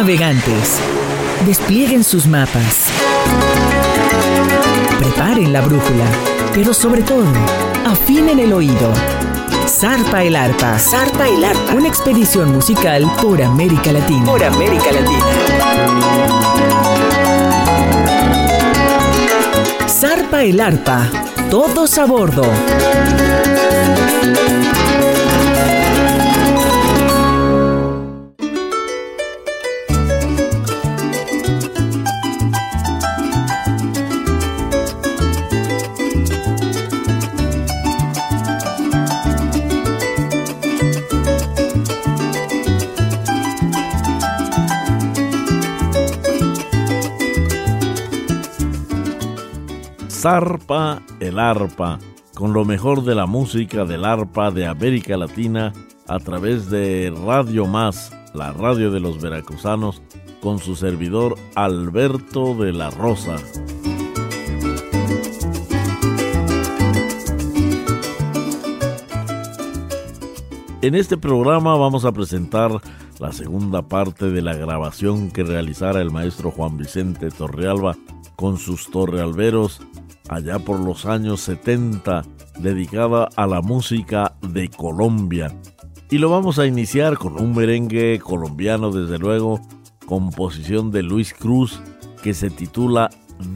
navegantes, desplieguen sus mapas, preparen la brújula, pero sobre todo, afinen el oído. Zarpa el arpa. Zarpa el arpa. Una expedición musical por América Latina. Por América Latina. Zarpa el arpa. Todos a bordo. Zarpa el arpa, con lo mejor de la música del arpa de América Latina a través de Radio Más, la radio de los veracruzanos, con su servidor Alberto de la Rosa. En este programa vamos a presentar la segunda parte de la grabación que realizara el maestro Juan Vicente Torrealba con sus torrealberos allá por los años 70, dedicada a la música de Colombia. Y lo vamos a iniciar con un merengue colombiano, desde luego, composición de Luis Cruz, que se titula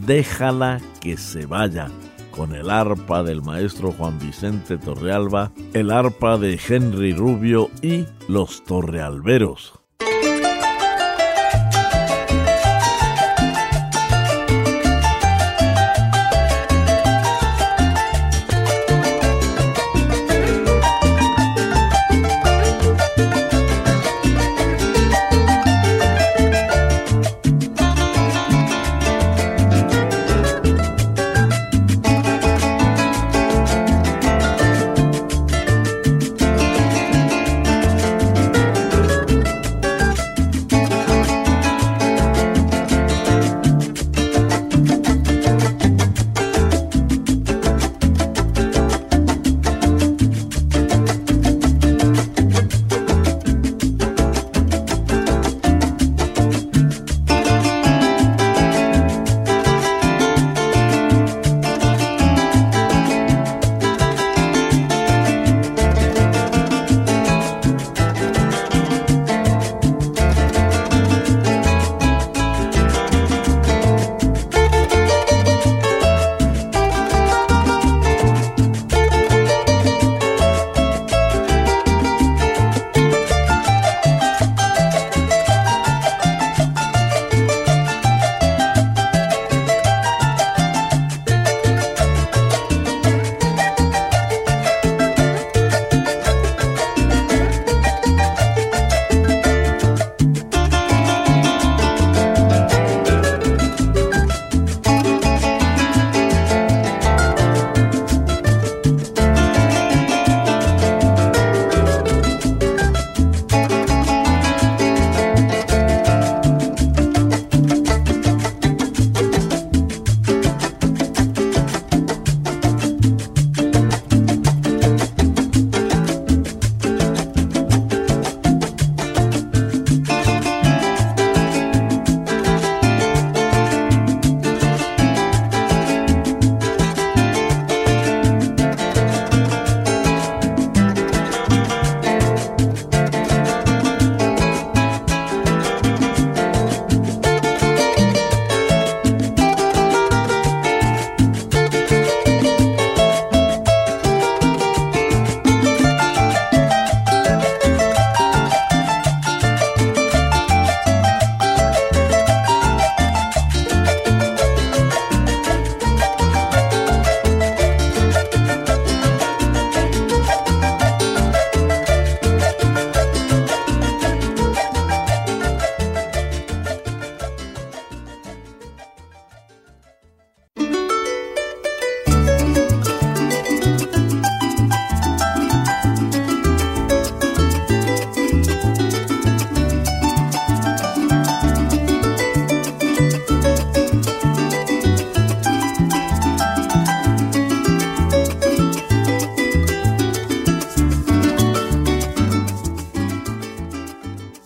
Déjala que se vaya, con el arpa del maestro Juan Vicente Torrealba, el arpa de Henry Rubio y los Torrealberos.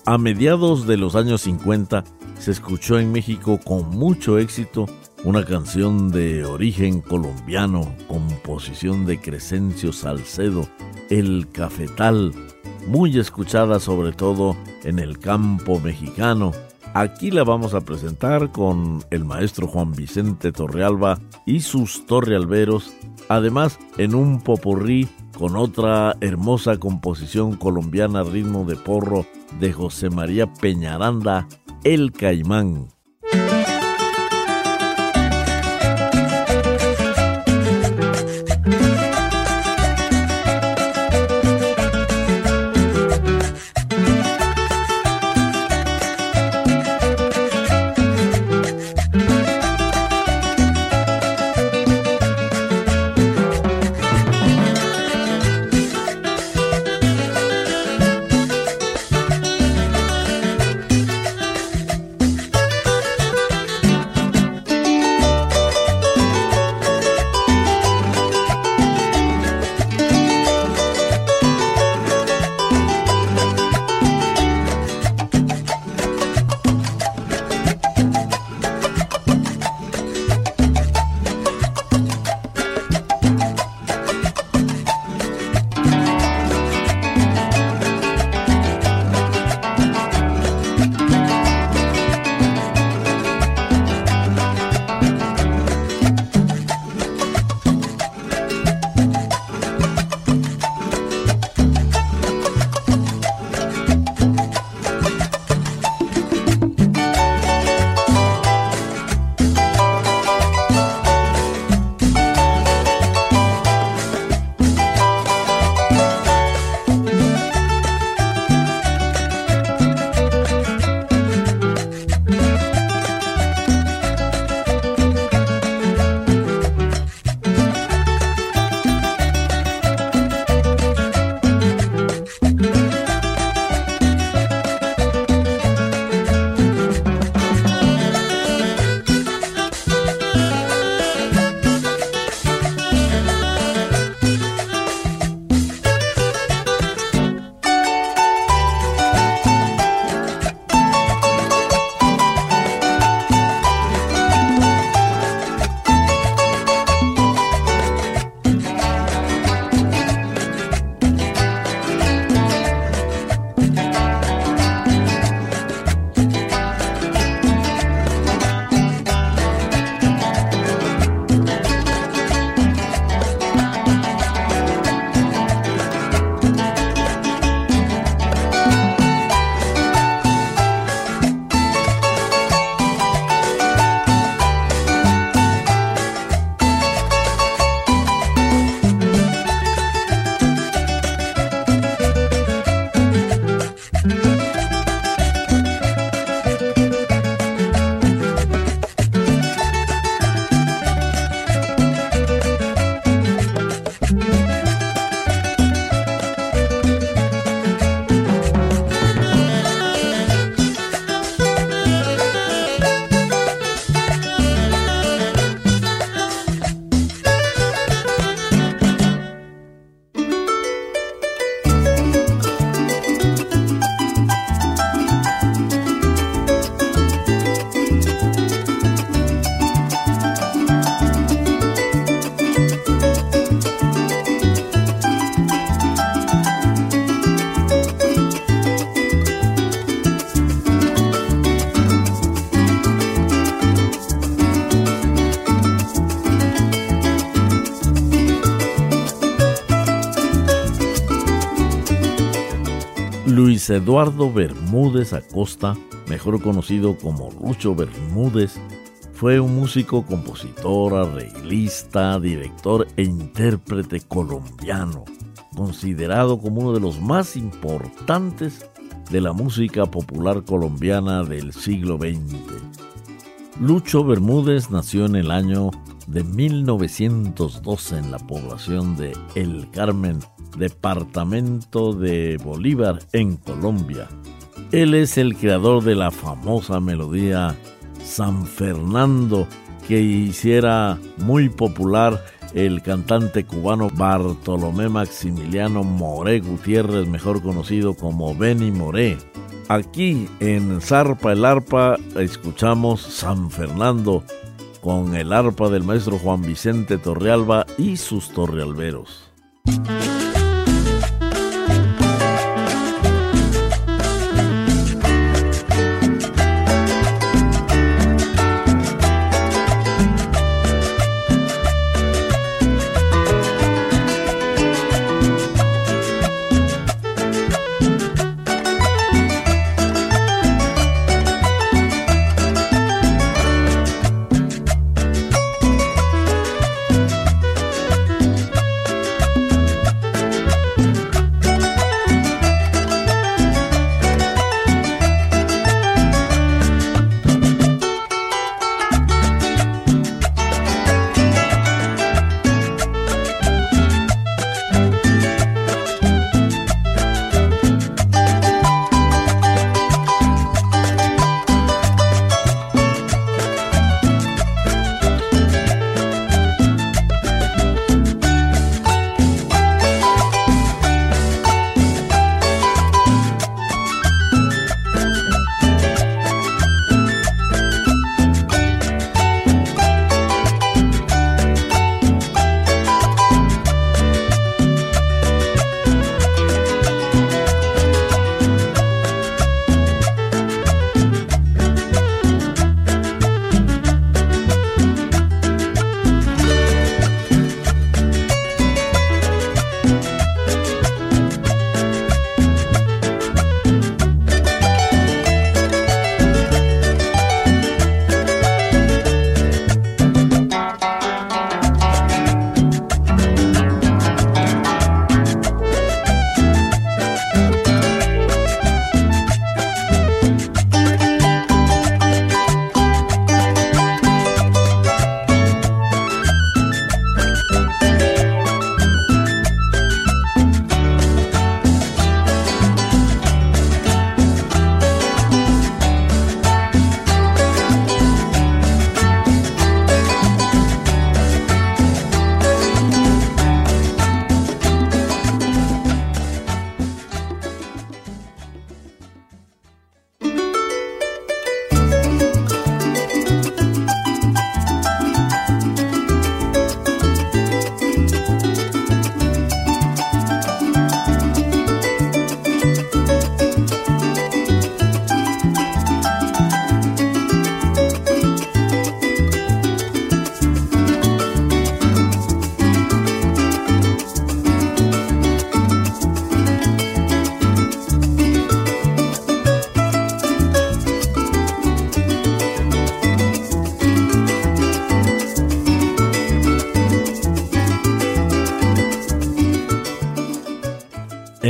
A mediados de los años 50 se escuchó en México con mucho éxito una canción de origen colombiano, composición de Crescencio Salcedo, El Cafetal, muy escuchada sobre todo en el campo mexicano. Aquí la vamos a presentar con el maestro Juan Vicente Torrealba y sus torrealberos, además en un popurrí con otra hermosa composición colombiana ritmo de porro de José María Peñaranda, El Caimán. Eduardo Bermúdez Acosta, mejor conocido como Lucho Bermúdez, fue un músico, compositor, arreglista, director e intérprete colombiano, considerado como uno de los más importantes de la música popular colombiana del siglo XX. Lucho Bermúdez nació en el año de 1912 en la población de El Carmen, departamento de Bolívar, en Colombia. Él es el creador de la famosa melodía San Fernando que hiciera muy popular el cantante cubano Bartolomé Maximiliano Moré Gutiérrez, mejor conocido como Benny Moré. Aquí en Zarpa el Arpa escuchamos San Fernando con el arpa del maestro Juan Vicente Torrealba y sus torrealberos.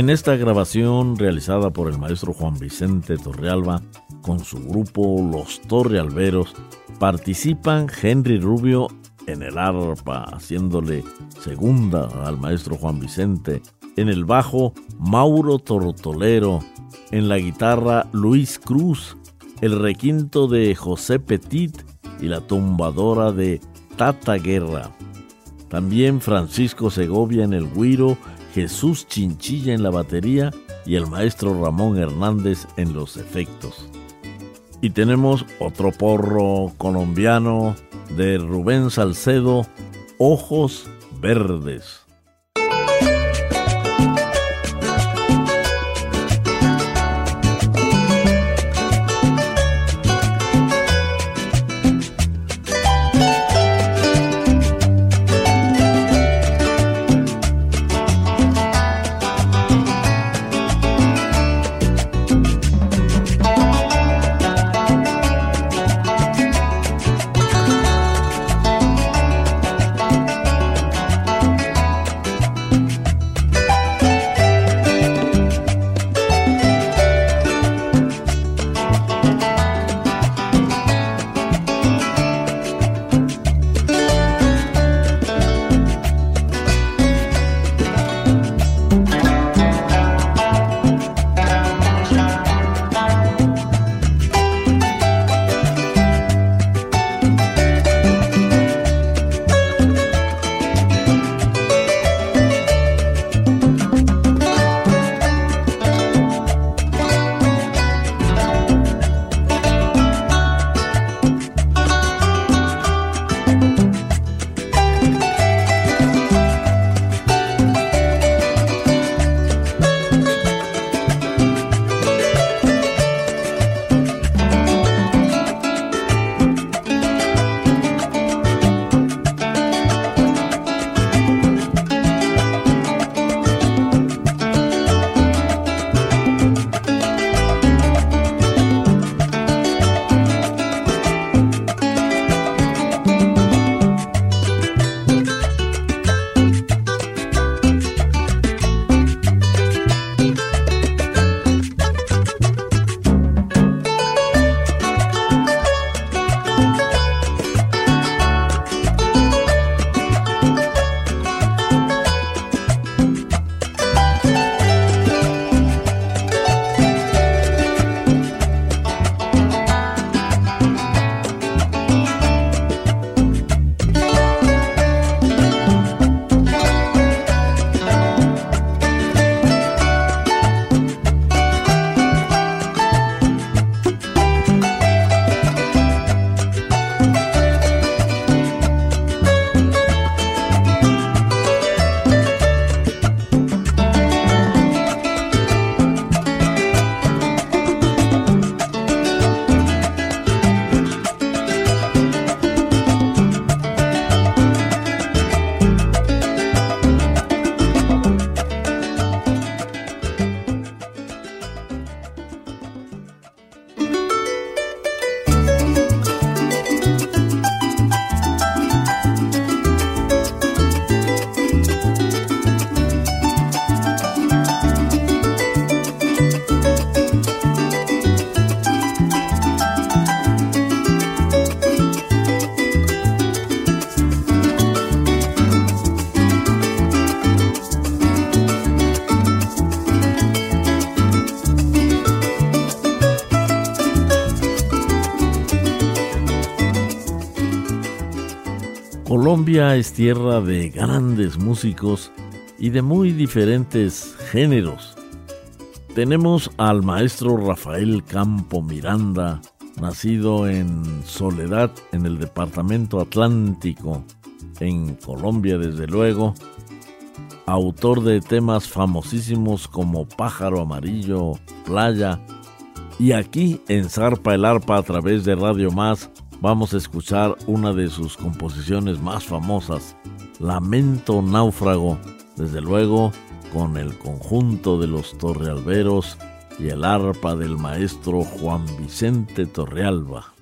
En esta grabación realizada por el maestro Juan Vicente Torrealba con su grupo Los Torrealberos, participan Henry Rubio en el arpa, haciéndole segunda al maestro Juan Vicente, en el bajo Mauro Tortolero, en la guitarra Luis Cruz, el requinto de José Petit y la tumbadora de Tata Guerra. También Francisco Segovia en el guiro Jesús Chinchilla en la batería y el maestro Ramón Hernández en los efectos. Y tenemos otro porro colombiano de Rubén Salcedo, Ojos Verdes. Colombia es tierra de grandes músicos y de muy diferentes géneros. Tenemos al maestro Rafael Campo Miranda, nacido en Soledad, en el departamento Atlántico, en Colombia desde luego, autor de temas famosísimos como Pájaro Amarillo, Playa, y aquí en Zarpa el Arpa a través de Radio Más vamos a escuchar una de sus composiciones más famosas, Lamento Náufrago, desde luego con el conjunto de los Torrealberos y el arpa del maestro Juan Vicente Torrealba.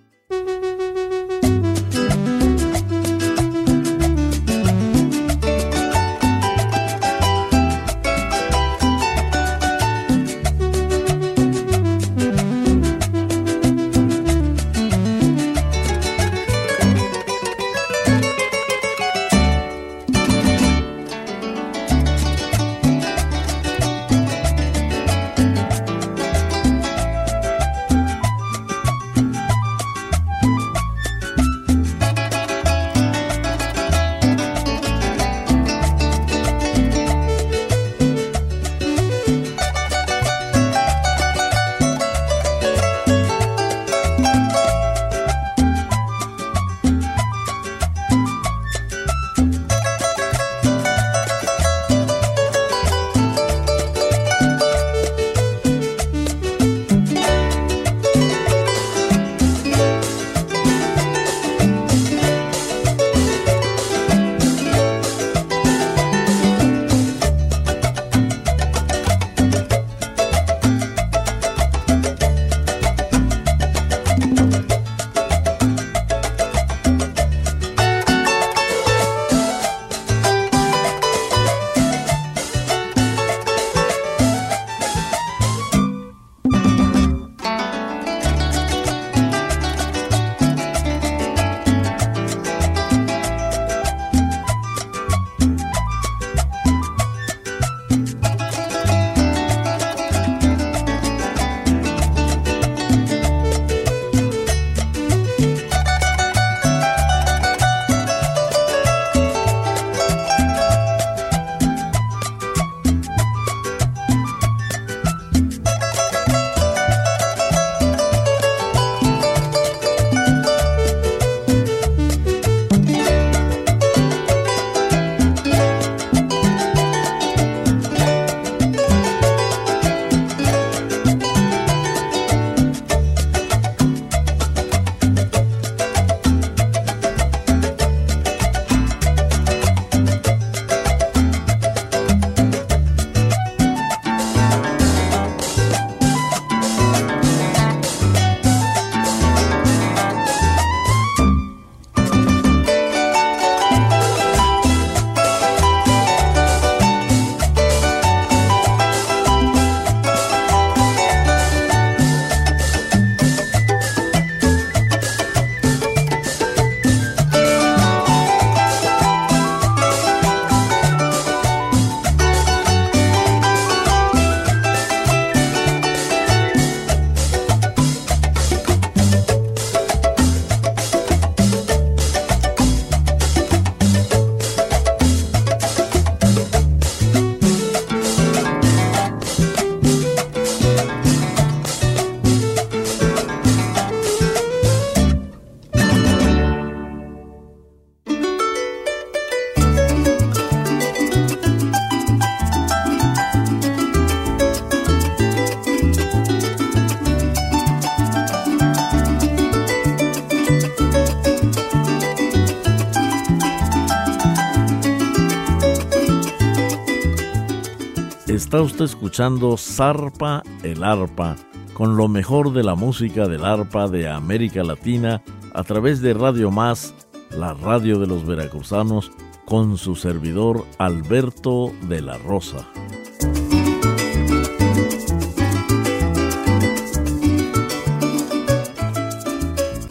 Está usted escuchando Zarpa el Arpa, con lo mejor de la música del arpa de América Latina a través de Radio Más, la radio de los veracruzanos, con su servidor Alberto de la Rosa.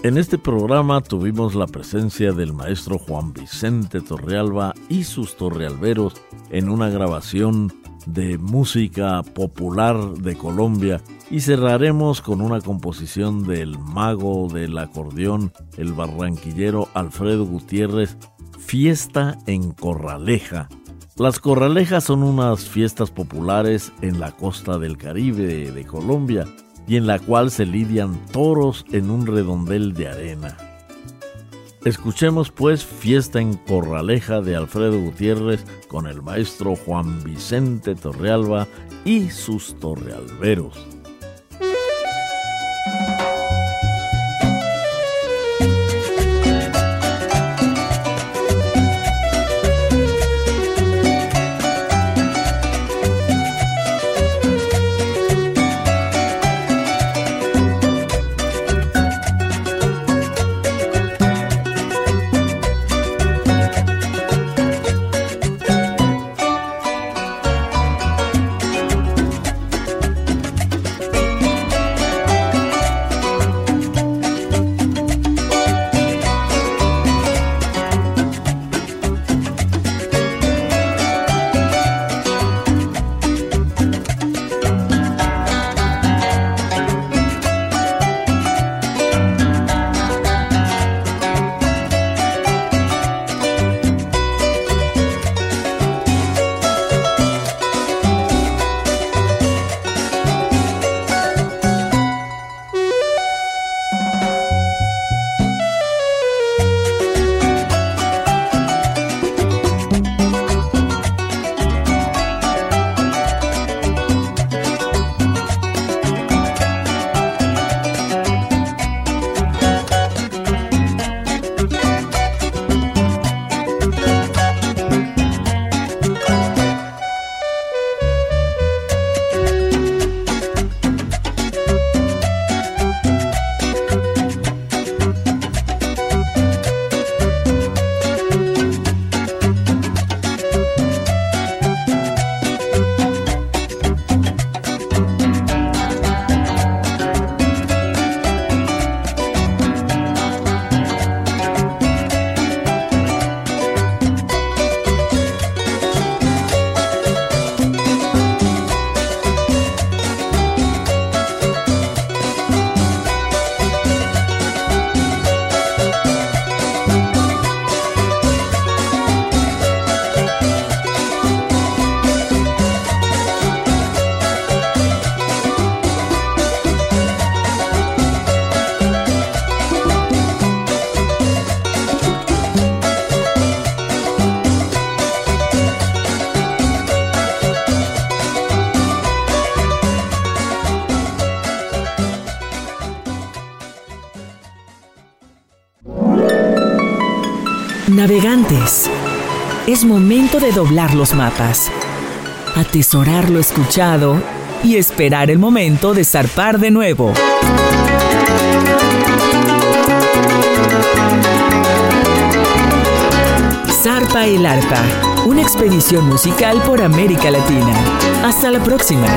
En este programa tuvimos la presencia del maestro Juan Vicente Torrealba y sus torrealberos en una grabación de música popular de Colombia y cerraremos con una composición del mago del acordeón, el barranquillero Alfredo Gutiérrez, Fiesta en Corraleja. Las Corralejas son unas fiestas populares en la costa del Caribe de Colombia y en la cual se lidian toros en un redondel de arena. Escuchemos pues Fiesta en Corraleja de Alfredo Gutiérrez con el maestro Juan Vicente Torrealba y sus torrealberos. Navegantes, es momento de doblar los mapas, atesorar lo escuchado y esperar el momento de zarpar de nuevo. Zarpa el Arpa, una expedición musical por América Latina. Hasta la próxima.